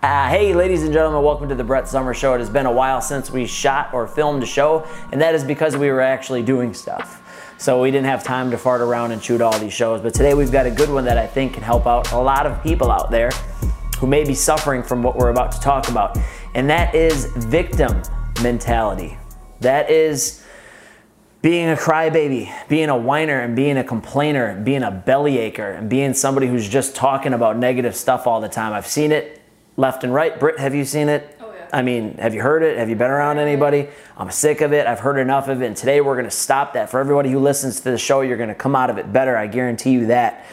Uh, hey, ladies and gentlemen, welcome to the Brett Summer Show. It has been a while since we shot or filmed a show, and that is because we were actually doing stuff. So we didn't have time to fart around and shoot all these shows. But today we've got a good one that I think can help out a lot of people out there who may be suffering from what we're about to talk about, and that is victim mentality. That is being a crybaby, being a whiner, and being a complainer, being a bellyachre, and being somebody who's just talking about negative stuff all the time. I've seen it left and right. Britt, have you seen it? Oh, yeah. I mean, have you heard it? Have you been around anybody? I'm sick of it. I've heard enough of it. And today we're going to stop that. For everybody who listens to the show, you're going to come out of it better. I guarantee you that.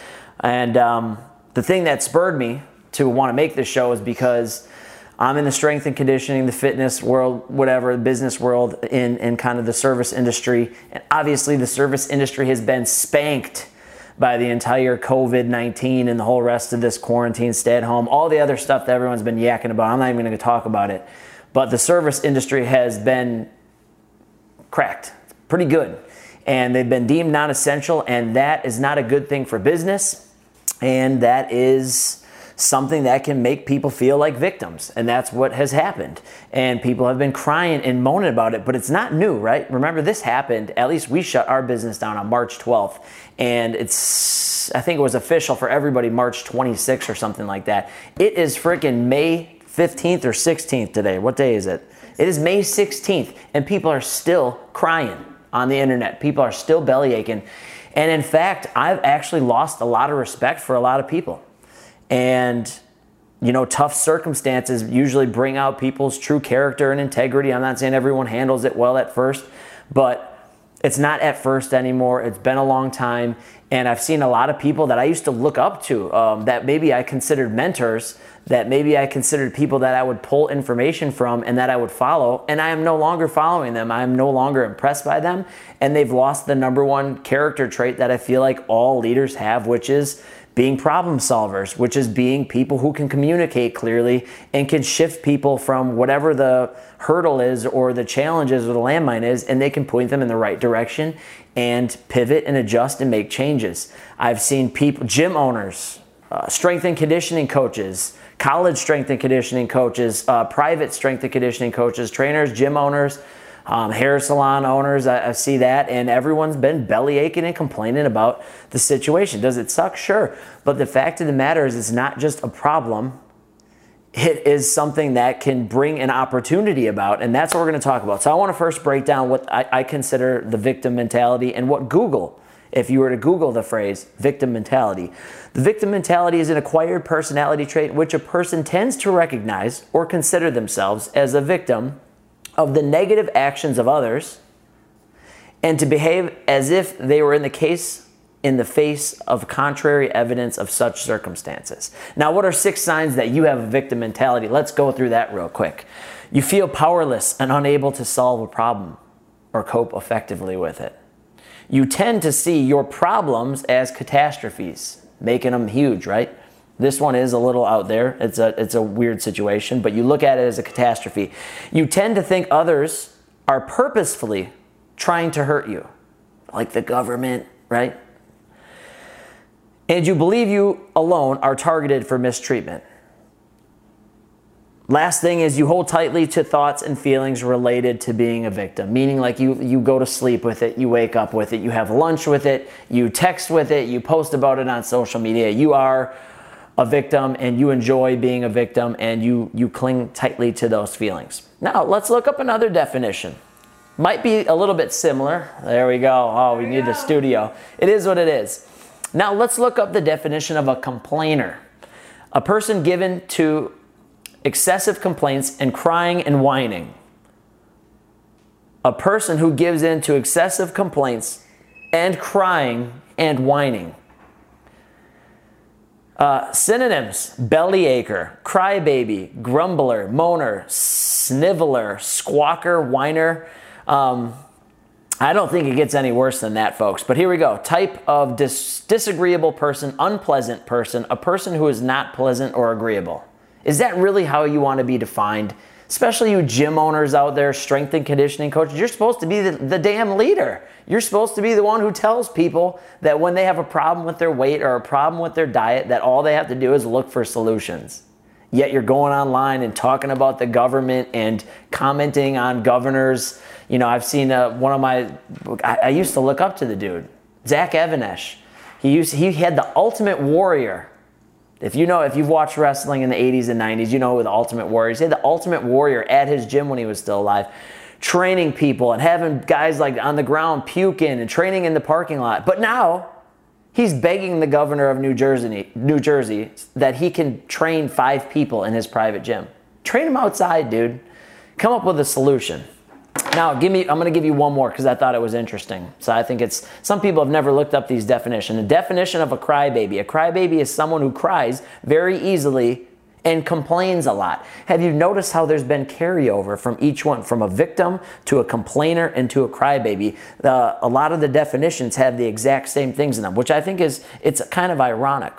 And um, the thing that spurred me to want to make this show is because I'm in the strength and conditioning, the fitness world, whatever, the business world, in, in kind of the service industry. And obviously, the service industry has been spanked by the entire COVID 19 and the whole rest of this quarantine, stay at home, all the other stuff that everyone's been yakking about. I'm not even going to talk about it. But the service industry has been cracked pretty good. And they've been deemed non essential, and that is not a good thing for business. And that is something that can make people feel like victims. And that's what has happened. And people have been crying and moaning about it, but it's not new, right? Remember, this happened, at least we shut our business down on March 12th. And it's, I think it was official for everybody March 26th or something like that. It is freaking May 15th or 16th today. What day is it? It is May 16th, and people are still crying on the internet. People are still belly aching. And in fact, I've actually lost a lot of respect for a lot of people. And, you know, tough circumstances usually bring out people's true character and integrity. I'm not saying everyone handles it well at first, but it's not at first anymore. It's been a long time. And I've seen a lot of people that I used to look up to, um, that maybe I considered mentors, that maybe I considered people that I would pull information from and that I would follow. And I am no longer following them. I am no longer impressed by them. And they've lost the number one character trait that I feel like all leaders have, which is being problem solvers, which is being people who can communicate clearly and can shift people from whatever the hurdle is or the challenges or the landmine is, and they can point them in the right direction and pivot and adjust and make changes. I've seen people, gym owners, uh, strength and conditioning coaches, college strength and conditioning coaches, uh, private strength and conditioning coaches, trainers, gym owners um, hair salon owners, I, I, see that, and everyone's been belly aching and complaining about the situation. Does it suck? Sure. But the fact of the matter is, it's not just a problem, it is something that can bring an opportunity about, and that's what we're going to talk about. So, I want to first break down what I, I consider the victim mentality and what Google if you were to Google the phrase victim mentality. The victim mentality is an acquired personality trait which a person tends to recognize or consider themselves as a victim of the negative actions of others and to behave as if they were in the case in the face of contrary evidence of such circumstances. Now, what are six signs that you have a victim mentality? Let's go through that real quick. You feel powerless and unable to solve a problem or cope effectively with it. You tend to see your problems as catastrophes, making them huge, right? This one is a little out there. It's a, it's a weird situation, but you look at it as a catastrophe. You tend to think others are purposefully trying to hurt you, like the government, right? And you believe you alone are targeted for mistreatment. Last thing is you hold tightly to thoughts and feelings related to being a victim, meaning like you, you go to sleep with it, you wake up with it, you have lunch with it, you text with it, you post about it on social media. You are a victim and you enjoy being a victim and you, you cling tightly to those feelings. Now, let's look up another definition. Might be a little bit similar. There we go. Oh, we need the studio. It is what it is. Now, let's look up the definition of a complainer a person given to excessive complaints and crying and whining. A person who gives in to excessive complaints and crying and whining. Uh, synonyms bellyachre, crybaby, grumbler, moaner, sniveler, squawker, whiner. Um, I don't think it gets any worse than that, folks. But here we go. Type of dis- disagreeable person, unpleasant person, a person who is not pleasant or agreeable. Is that really how you want to be defined? Especially you gym owners out there, strength and conditioning coaches, you're supposed to be the, the, damn leader. You're supposed to be the one who tells people that when they have a problem with their weight or a problem with their diet, that all they have to do is look for solutions. Yet you're going online and talking about the government and commenting on governors. You know, I've seen uh, one of my, I, I used to look up to the dude, Zach Even-Esh. He used, he had the Ultimate Warrior. If you know, if you've watched wrestling in the 80s and 90s, you know the Ultimate Warrior. He had the Ultimate Warrior at his gym when he was still alive, training people and having guys like on the ground puking and training in the parking lot. But now He's begging the governor of New Jersey, New Jersey that he can train five people in his private gym. Train them outside, dude. Come up with a solution. Now, give me. I'm to give you one more because I thought it was interesting. So I think it's some people have never looked up these definitions. The definition of a crybaby: a crybaby is someone who cries very easily and complains a lot. Have you noticed how there's been carryover from each one, from a victim to a complainer and to a crybaby? Uh, a lot of the definitions have the exact same things in them, which I think is it's kind of ironic.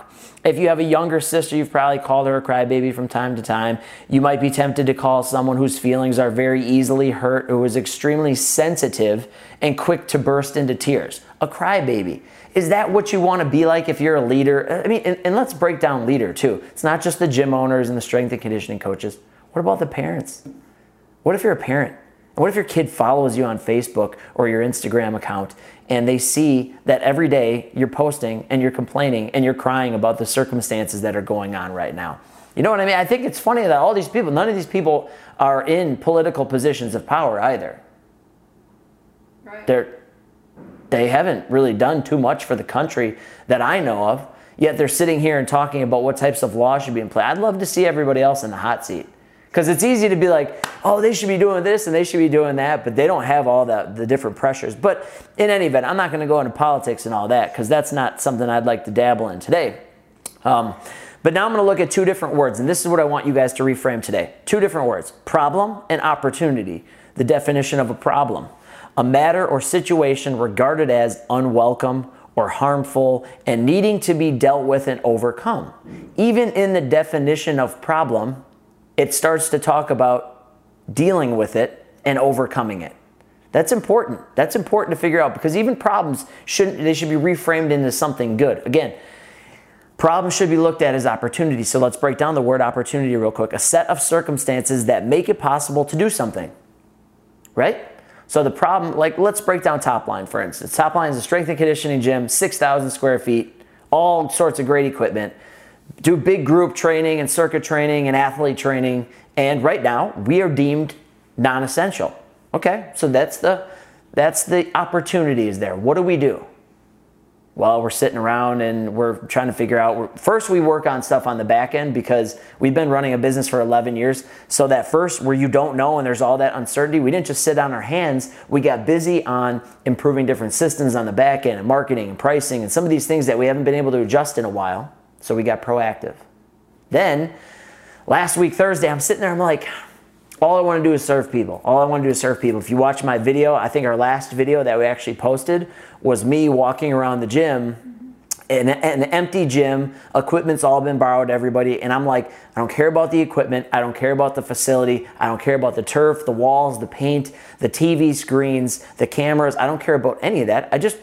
If you have a younger sister, you've probably called her a crybaby from time to time. You might be tempted to call someone whose feelings are very easily hurt, who is extremely sensitive and quick to burst into tears. A crybaby. Is that what you want to be like if you're a leader? Uh, I mean, and, and, let's break down leader too. It's not just the gym owners and the strength and conditioning coaches. What about the parents? What if you're a parent? What if your kid follows you on Facebook or your Instagram account and they see that every day you're posting and you're complaining and you're crying about the circumstances that are going on right now? You know what I mean? I think it's funny that all these people, none of these people are in political positions of power either. Right. They're they haven't really done too much for the country that I know of. Yet they're sitting here and talking about what types of laws should be in play. I'd love to see everybody else in the hot seat. Because it's easy to be like, oh, they should be doing this and they should be doing that, but they don't have all the, the different pressures. But in any event, I'm not going to go into politics and all that because that's not something I'd like to dabble in today. Um, but now I'm going to look at two different words, and this is what I want you guys to reframe today. Two different words problem and opportunity. The definition of a problem a matter or situation regarded as unwelcome or harmful and needing to be dealt with and overcome. Even in the definition of problem, it starts to talk about dealing with it and overcoming it. That's important. That's important to figure out because even problems shouldn't they should be reframed into something good. Again, problems should be looked at as opportunities. So let's break down the word opportunity real quick. A set of circumstances that make it possible to do something. Right? So the problem, like let's break down Topline for instance. Topline is a strength and conditioning gym, 6,000 square feet, all sorts of great equipment. Do big group training and circuit training and athlete training. And right now we are deemed non-essential. Okay, so that's the that's the opportunities there. What do we do? Well, we're sitting around and we're trying to figure out first we work on stuff on the back end because we've been running a business for 11 years so that first where you don't know and there's all that uncertainty we didn't just sit on our hands we got busy on improving different systems on the back end and marketing and pricing and some of these things that we haven't been able to adjust in a while so we got proactive then last week thursday i'm sitting there i'm like all I want to do is serve people. All I want to do is serve people. If you watch my video, I think our last video that we actually posted was me walking around the gym, an, an empty gym. Equipment's all been borrowed, everybody. And I'm like, I don't care about the equipment. I don't care about the facility. I don't care about the turf, the walls, the paint, the TV screens, the cameras. I don't care about any of that. I just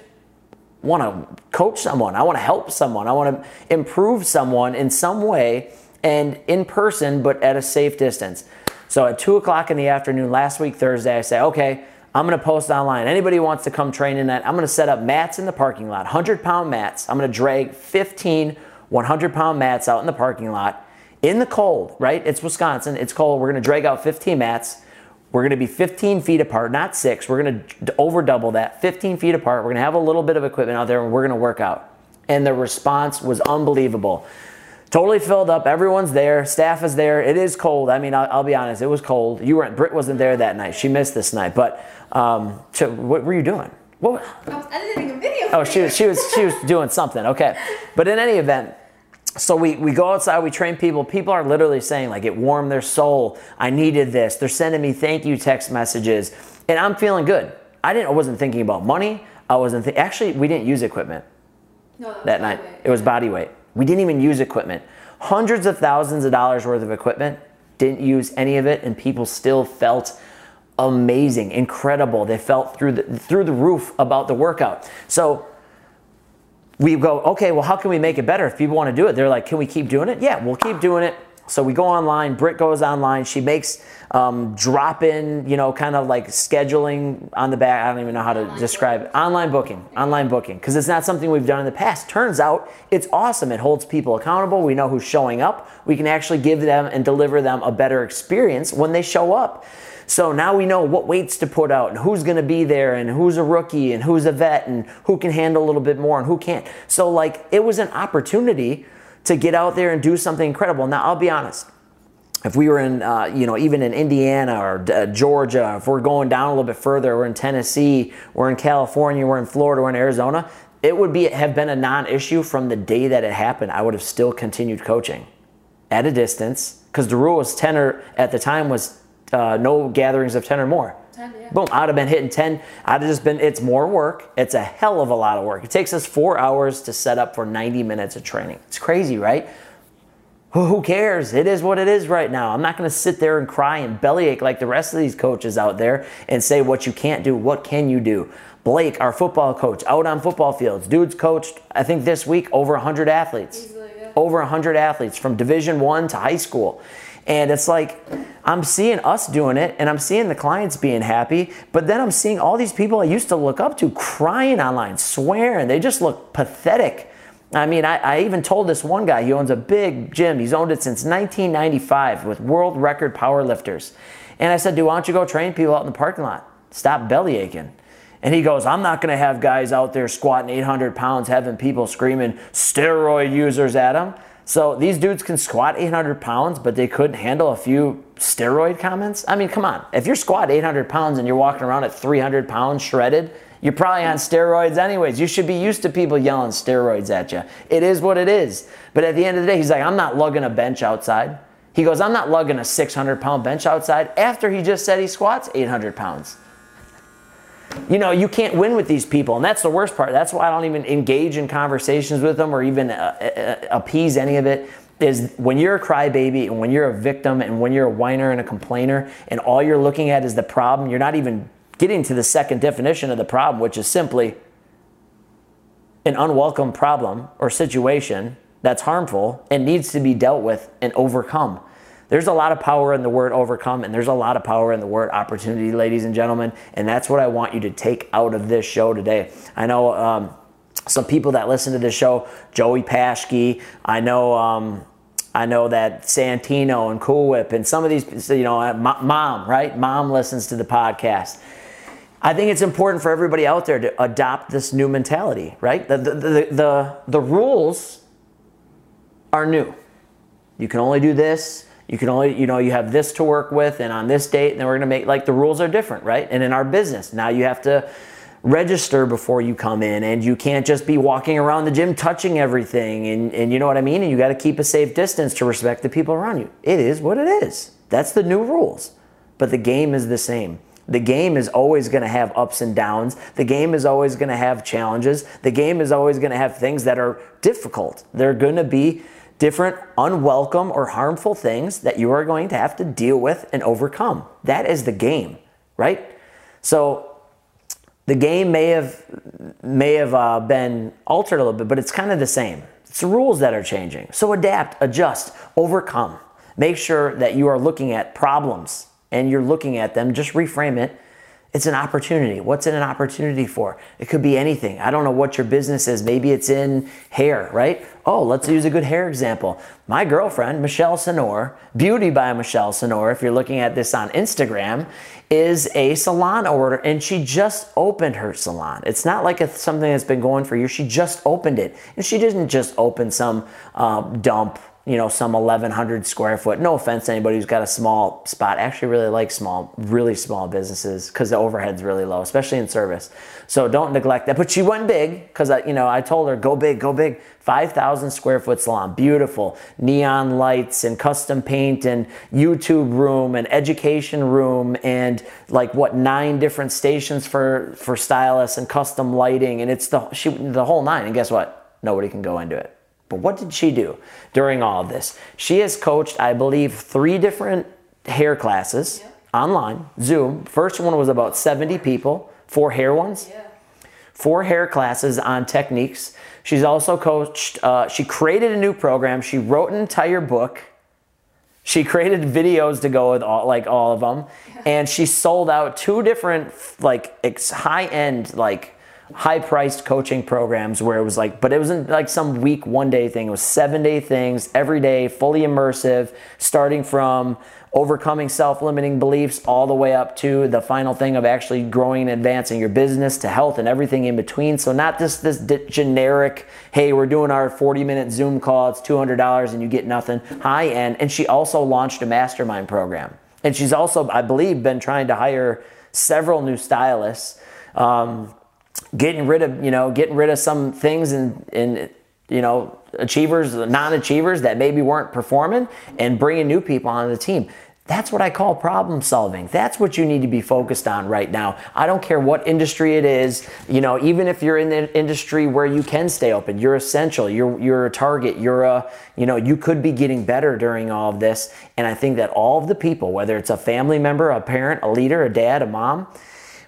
want to coach someone. I want to help someone. I want to improve someone in some way and in person, but at a safe distance. So at 2 o'clock in the afternoon last week, Thursday, I say, okay, I'm going to post online. Anybody wants to come train in that, I'm going to set up mats in the parking lot, 100 pound mats. I'm going to drag 15 100 pound mats out in the parking lot in the cold, right? It's Wisconsin. It's cold. We're going to drag out 15 mats. We're going to be 15 feet apart, not six. We're going to over double that, 15 feet apart. We're going to have a little bit of equipment out there and we're going to work out. And the response was unbelievable totally filled up. Everyone's there. Staff is there. It is cold. I mean, I'll, I'll, be honest. It was cold. You weren't. Britt wasn't there that night. She missed this night. But um, so what were you doing? What? I was editing a video. Oh, she was. She was. She was doing something. Okay. But in any event. So we, we go outside, we train people. People are literally saying, like, it warmed their soul. I needed this. They're sending me thank you text messages. And I'm feeling good. I didn't I wasn't thinking about money. I wasn't th- actually we didn't use equipment no, that night. Weight. It was body weight. We didn't even use equipment. Hundreds of thousands of dollars worth of equipment, didn't use any of it, and people still felt amazing, incredible. They felt through the through the roof about the workout. So we go, okay, well, how can we make it better if people want to do it? They're like, can we keep doing it? Yeah, we'll keep doing it. So we go online. Britt goes online. She makes um, drop in, you know, kind of like scheduling on the back. I don't even know how to Online describe it. Online booking, online booking, because it's not something we've done in the past. Turns out it's awesome. It holds people accountable. We know who's showing up. We can actually give them and deliver them a better experience when they show up. So now we know what weights to put out and who's going to be there and who's a rookie and who's a vet and who can handle a little bit more and who can't. So, like, it was an opportunity to get out there and do something incredible. Now, I'll be honest. If we were in, uh, you know, even in Indiana or uh, Georgia, if we're going down a little bit further, we're in Tennessee, we're in California, we're in Florida, we're in Arizona, it would be have been a non-issue from the day that it happened. I would have still continued coaching at a distance because the rule was 10 or at the time was uh, no gatherings of 10 or more. 10, yeah. Boom, I'd have been hitting 10. I'd have just been, it's more work. It's a hell of a lot of work. It takes us four hours to set up for 90 minutes of training. It's crazy, right? Who cares? It is what it is right now. I'm not going to sit there and cry and bellyache like the rest of these coaches out there and say what you can't do. What can you do? Blake, our football coach, out on football fields. Dude's coached, I think this week, over 100 athletes Easily, yeah. over 100 athletes from division 1 to high school and it's like i'm seeing us doing it and i'm seeing the clients being happy but then i'm seeing all these people i used to look up to crying online swearing. They just look pathetic. I mean i, I even told this one guy he owns a big gym. He's owned it since 1995 with world record power lifters and i said dude why don't you go train people out in the parking lot? Stop belly aching. And he goes, I'm not going to have guys out there squatting 800 pounds, having people screaming steroid users at them. So these dudes can squat 800 pounds, but they couldn't handle a few steroid comments? I mean, come on. If you're squat 800 pounds and you're walking around at 300 pounds shredded, you're probably on steroids anyways. You should be used to people yelling steroids at you. It is what it is. But at the end of the day, he's like, I'm not lugging a bench outside. He goes, I'm not lugging a 600 pound bench outside after he just said he squats 800 pounds you know, you can't win with these people. And that's the worst part. That's why I don't even engage in conversations with them or even uh, uh, appease any of it. Is when you're a crybaby and when you're a victim and when you're a whiner and a complainer and all you're looking at is the problem, you're not even getting to the second definition of the problem, which is simply an unwelcome problem or situation that's harmful and needs to be dealt with and overcome. There's a lot of power in the word overcome, and there's a lot of power in the word opportunity, ladies and gentlemen. And that's what I want you to take out of this show today. I know um, some people that listen to this show, Joey Paschke, I know. Um, I know that Santino and Cool Whip and some of these, you know, uh, mom, right? Mom listens to the podcast. I think it's important for everybody out there to adopt this new mentality, right? The, the, the, the, the rules are new. You can only do this. You can only, you know, you have this to work with, and on this date, and then we're gonna make like the rules are different, right? And in our business, now you have to register before you come in, and you can't just be walking around the gym touching everything, and, and you know what I mean? And you gotta keep a safe distance to respect the people around you. It is what it is. That's the new rules. But the game is the same. The game is always going to have ups and downs. The game is always going to have challenges. The game is always going to have things that are difficult. They're going to be different unwelcome or harmful things that you are going to have to deal with and overcome. That is the game, right? So the game may have may have uh, been altered a little bit, but it's kind of the same. It's the rules that are changing. So adapt, adjust, overcome. Make sure that you are looking at problems and you're looking at them. Just reframe it it's an opportunity. What's it an opportunity for? It could be anything. I don't know what your business is. Maybe it's in hair, right? Oh, let's use a good hair example. My girlfriend, Michelle Sonor, Beauty by Michelle Sonor, if you're looking at this on Instagram, is a salon owner and she just opened her salon. It's not like it's something that's been going for years. She just opened it. And she didn't just open some um, dump you know, some 1100 square foot. No offense to anybody who's got a small spot. I actually really like small, really small businesses because the overhead's really low, especially in service. So don't neglect that. But she went big because, you know, I told her, go big, go big. 5,000 square foot salon, beautiful. Neon lights and custom paint and YouTube room and education room and like what, nine different stations for, for stylists and custom lighting. And it's the, she, the whole nine. And guess what? Nobody can go into it. But what did she do during all of this? She has coached, I believe, three different hair classes Yeah. online, Zoom. First one was about 70 people, four hair ones, Yeah. four hair classes on techniques. She's also coached, uh, she created a new program. She wrote an entire book She created videos to go with all like all of them, and she sold out two different like high end like high priced coaching programs where it was like, but it wasn't like some week one day thing. It was seven day things every day, fully immersive, starting from overcoming self limiting beliefs all the way up to the final thing of actually growing and advancing your business to health and everything in between. So, not just this generic, hey, we're doing our 40 minute Zoom call, it's $200 and you get nothing, high end. And she also launched a mastermind program. And she's also, I believe, been trying to hire several new stylists. Um, getting rid of you know getting rid of some things and and you know achievers non-achievers that maybe weren't performing and bringing new people on the team that's what I call problem solving. That's what you need to be focused on right now. I don't care what industry it is, you know, even if you're in the industry where you can stay open, you're essential, you're you're a target, you're a, you know, you could be getting better during all of this. And I think that all of the people, whether it's a family member, a parent, a leader, a dad, a mom,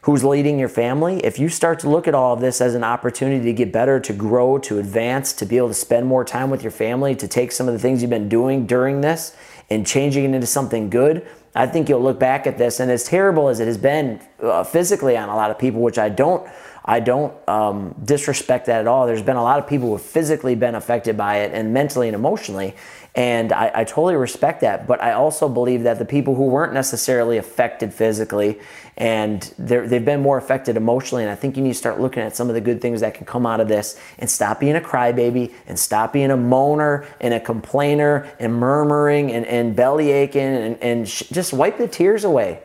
who's leading your family, if you start to look at all of this as an opportunity to get better, to grow, to advance, to be able to spend more time with your family, to take some of the things you've been doing during this and changing it into something good, I think you'll look back at this and as terrible as it has been uh, physically on a lot of people, which I don't I don't um, disrespect that at all. There's been a lot of people who have physically been affected by it and mentally and emotionally. And I, I, totally respect that. But I also believe that the people who weren't necessarily affected physically and they've been more affected emotionally, and I think you need to start looking at some of the good things that can come out of this and stop being a crybaby and stop being a moaner and a complainer and murmuring and, and belly aching and, and sh- just wipe the tears away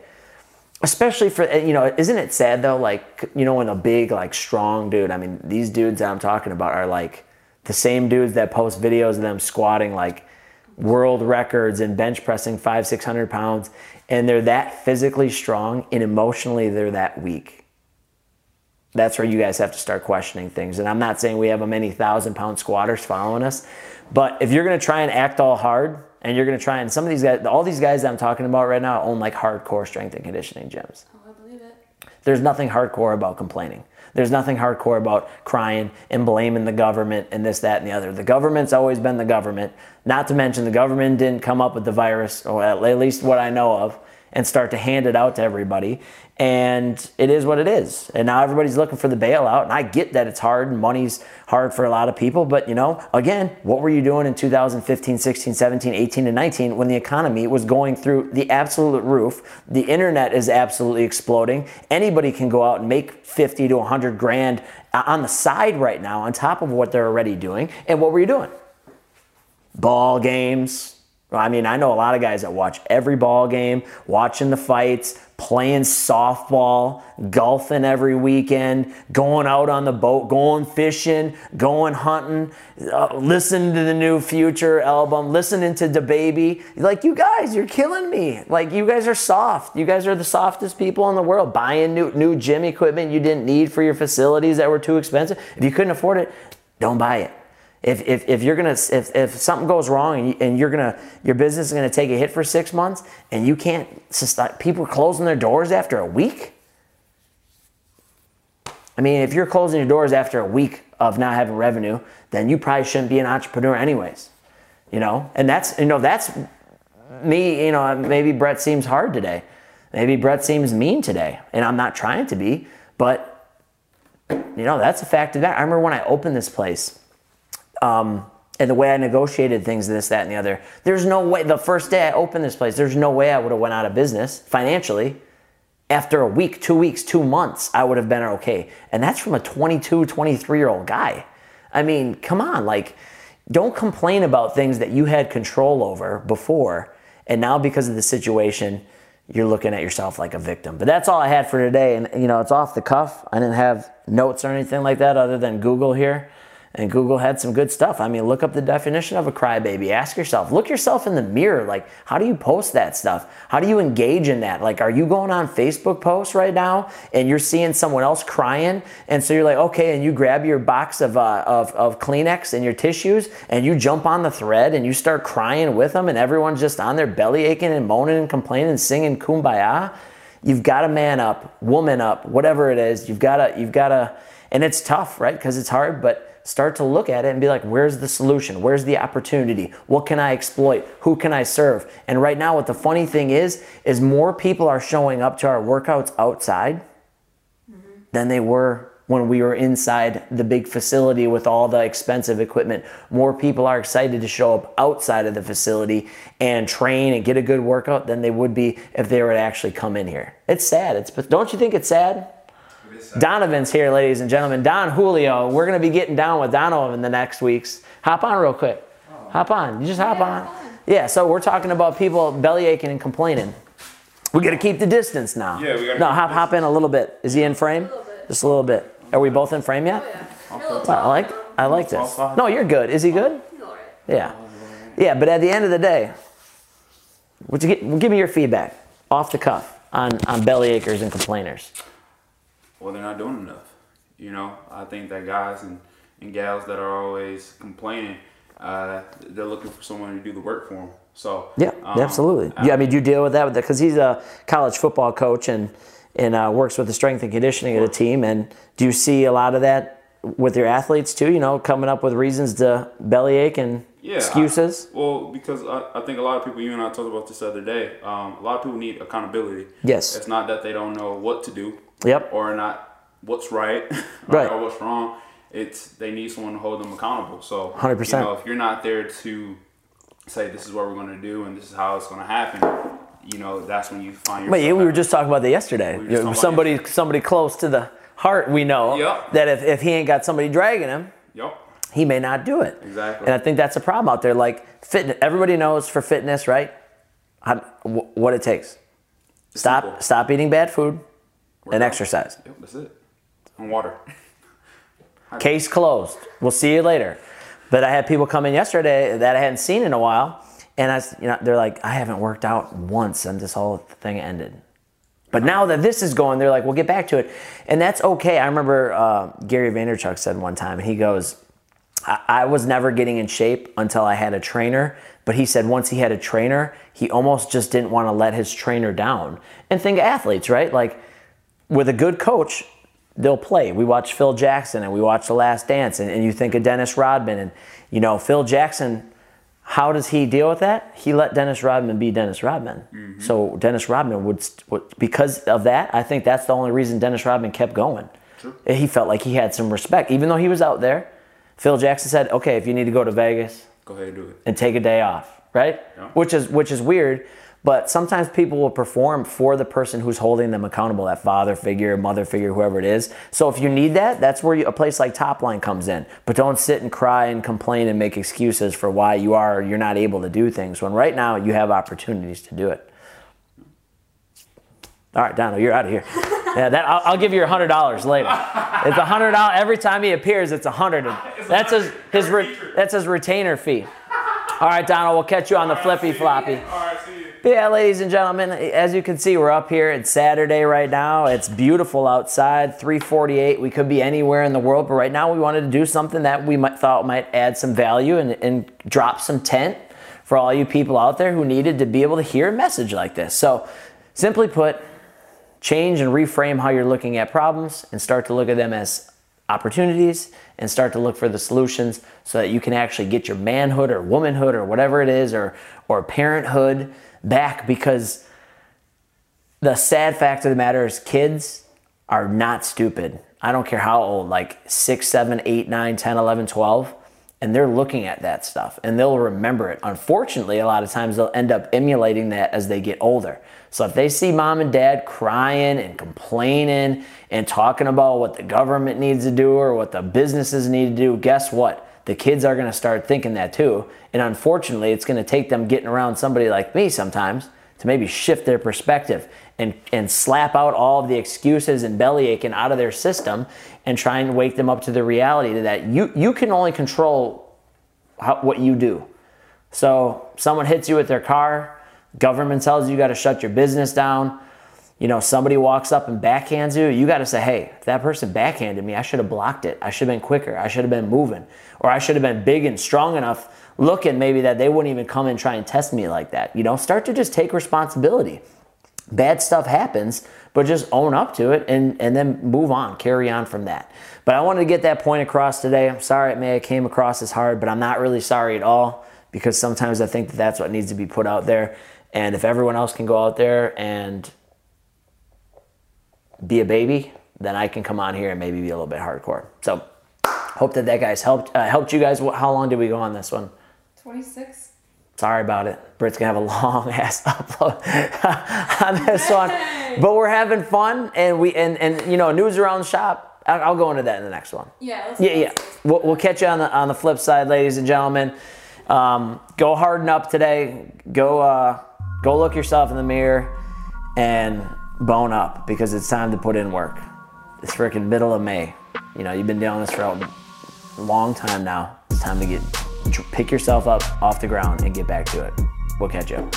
especially for eh, you know isn't it sad though like you know when a big like strong dude i mean these dudes that i'm talking about are like the same dudes that post videos of them squatting like world records and bench pressing five, 600 pounds, and they're that physically strong and emotionally they're that weak. That's where you guys have to start questioning things. And I'm not saying we have a many thousand pound squatters following us, but if you're gonna try and act all hard and you're gonna try and some of these guys, all these guys that I'm talking about right now own like hardcore strength and conditioning gyms. Oh, I believe it. There's nothing hardcore about complaining. There's nothing hardcore about crying and blaming the government and this, that, and the other. The government's always been the government. Not to mention, the government didn't come up with the virus, or at least what I know of, and start to hand it out to everybody and it is what it is. And now everybody's looking for the bailout, and I get that it's hard and money's hard for a lot of people, but you know, again, what were you doing in 2015, 16, 17, 18, and 19 when the economy was going through the absolute roof? The internet is absolutely exploding. Anybody can go out and make 50 to 100 grand on the side right now on top of what they're already doing. And what were you doing? Ball games, I mean, I know a lot of guys that watch every ball game, watching the fights, playing softball, golfing every weekend, going out on the boat, going fishing, going hunting, uh, listening to the new Future album, listening to the DaBaby. Like, you guys, you're killing me. Like, you guys are soft. You guys are the softest people in the world. Buying new, new gym equipment you didn't need for your facilities that were too expensive. If you couldn't afford it, don't buy it. If, if, if you're gonna if, if something goes wrong and, you, are gonna your business is gonna take a hit for six months and you can't people closing their doors after a week. I mean, if you're closing your doors after a week of not having revenue, then you probably shouldn't be an entrepreneur anyways. You know, and that's you know that's me. You know, maybe Brett seems hard today. Maybe Brett seems mean today, and I'm not trying to be, but you know that's a fact of that. I remember when I opened this place um, and the way I negotiated things, this, that, and the other. There's no way. The first day I opened this place, there's no way I would have went out of business financially. After a week, two weeks, two months, I would have been okay. And that's from a 22, 23 year old guy. I mean, come on, like, don't complain about things that you had control over before, and now because of the situation, you're looking at yourself like a victim. But that's all I had for today, and you know, it's off the cuff. I didn't have notes or anything like that other than Google here. And Google had some good stuff. I mean, look up the definition of a crybaby. Ask yourself, look yourself in the mirror. Like, how do you post that stuff? How do you engage in that? Like, are you going on Facebook posts right now and you're seeing someone else crying? And so you're like, okay, and you grab your box of, uh, of, of Kleenex and your tissues and you jump on the thread and you start crying with them and everyone's just on their belly aching and moaning and complaining and singing kumbaya. You've got to man up, woman up, whatever it is. You've got to, you've got to, and it's tough, right? Because it's hard, but start to look at it and be like, where's the solution? Where's the opportunity? What can I exploit? Who can I serve? And right now, what the funny thing is, is more people are showing up to our workouts outside than they were when we were inside the big facility with all the expensive equipment. More people are excited to show up outside of the facility and train and get a good workout than they would be if they were to actually come in here. It's sad. It's don't you think it's sad? Donovan's here, ladies and gentlemen. Don Julio. We're gonna be getting down with Donovan in the next weeks. Hop on real quick. Hop on. You just hop Yeah, on. Yeah. So we're talking about people belly aching and complaining. We gotta keep the distance now. Yeah, we gotta No, keep hop the hop in a little bit. Is he in frame? little bit. Just a little bit. Are we both in frame yet? Oh, yeah. You're a little Well, I like. I like this. Tall, tall. No, you're good. Is he good? He's alright. Yeah. Yeah, but at the end of the day, would you get, give me your feedback off the cuff on, on belly achers and complainers. Well, they're not doing enough. You know, I think that guys and, and gals that are always complaining, uh, they're looking for someone to do the work for them. So Yeah, um, absolutely. Yeah, I mean, do you deal with that because he's a college football coach and and uh, works with the strength and conditioning of the team. And do you see a lot of that with your athletes too? You know, coming up with reasons to bellyache and Yeah, excuses. I- well, because I, I think a lot of people, you and I talked about this the other day. Um, a lot of people need accountability. Yes. It's not that they don't know what to do. Yep. Or not what's right. Right. Or what's wrong. It's they need someone to hold them accountable. So 100%. You know, if you're not there to say this is what we're going to do and this is how it's going to happen, you know, that's when you find yourself. But we were just talking about that yesterday. We talking about somebody somebody close to the heart we know Yep. that if, if he ain't got somebody dragging him, Yep. he may not do it. Exactly. And I think that's a problem out there. Like fitness, everybody knows for fitness, right? How, wh- what it takes. Stop simple. stop eating bad food and out. exercise. Yep. That's it. And water. Case closed. We'll see you later. But I had people come in yesterday that I hadn't seen in a while, and I, you know, they're like, I haven't worked out once, and this whole thing ended. But now that this is going, they're like, we'll get back to it, and that's okay. I remember uh, Gary Vaynerchuk said one time, and he goes, I, I was never getting in shape until I had a trainer. But he said once he had a trainer, he almost just didn't want to let his trainer down. And think of athletes, right? Like with a good coach, they'll play. We watch Phil Jackson and we watch The Last Dance, and, and you think of Dennis Rodman. And, you know, Phil Jackson, how does he deal with that? He let Dennis Rodman be Dennis Rodman. Mm-hmm. So Dennis Rodman would, would, because of that, I think that's the only reason Dennis Rodman kept going. He felt like he had some respect. Even though he was out there, Phil Jackson said, okay, if you need to go to Vegas, Go ahead and do it. and take a day off, right? Yeah. Which is which is weird, but sometimes people will perform for the person who's holding them accountable, that father figure, mother figure, whoever it is. So if you need that, that's where you, a place like Topline comes in. But don't sit and cry and complain and make excuses for why you are or you're not able to do things when right now you have opportunities to do it. All right, Donald, you're out of here. Yeah, that I'll, I'll give you your hundred dollars later. It's a hundred dollars every time he appears. It's a hundred. That's his his re, that's his retainer fee. All right, Donald, we'll catch you on the flippy floppy. Yeah, ladies and gentlemen, as you can see, we're up here. It's Saturday right now. It's beautiful outside. 348. We could be anywhere in the world, but right now we wanted to do something that we might, thought might add some value and, and drop some tent for all you people out there who needed to be able to hear a message like this. So, simply put, change and reframe how you're looking at problems and start to look at them as opportunities and start to look for the solutions so that you can actually get your manhood or womanhood or whatever it is or or parenthood back because the sad fact of the matter is kids are not stupid. I don't care how old like 6 7 8 9 10 11 12 and they're looking at that stuff and they'll remember it. Unfortunately a lot of times they'll end up emulating that as they get older. So if they see mom and dad crying and complaining and talking about what the government needs to do or what the businesses need to do guess what? The kids are going to start thinking that too. And unfortunately it's going to take them getting around somebody like me sometimes to maybe shift their perspective and, and slap out all of the excuses and belly aching out of their system and try and wake them up to the reality that you, you can only control how, what you do. So someone hits you with their car, government tells you you got to shut your business down. You know, somebody walks up and backhands you, you got to say, hey, if that person backhanded me, I should have blocked it. I should have been quicker. I should have been moving. Or I should have been big and strong enough looking maybe that they wouldn't even come and try and test me like that. You know, start to just take responsibility. bad stuff happens, but just own up to it and, and then move on, carry on from that. But I wanted to get that point across today. I'm sorry it may have came across as hard, but I'm not really sorry at all because sometimes I think that that's what needs to be put out there. And if everyone else can go out there and be a baby, then I can come on here and maybe be a little bit hardcore. So hope that that guys helped uh, helped you guys. How long did we go on this one? 26. Sorry about it. Britt's gonna have a long ass upload on this one, but we're having fun and we and and you know news around the shop. I'll, I'll go into that in the next one. Yeah. Let's Yeah, yeah. We'll, we'll catch you on the on the flip side, ladies and gentlemen. Um, go harden up today. Go uh, go look yourself in the mirror and bone up because it's time to put in work. It's freaking middle of May. You know you've been doing this for a long time now. It's time to get pick yourself up off the ground and get back to it. We'll catch you.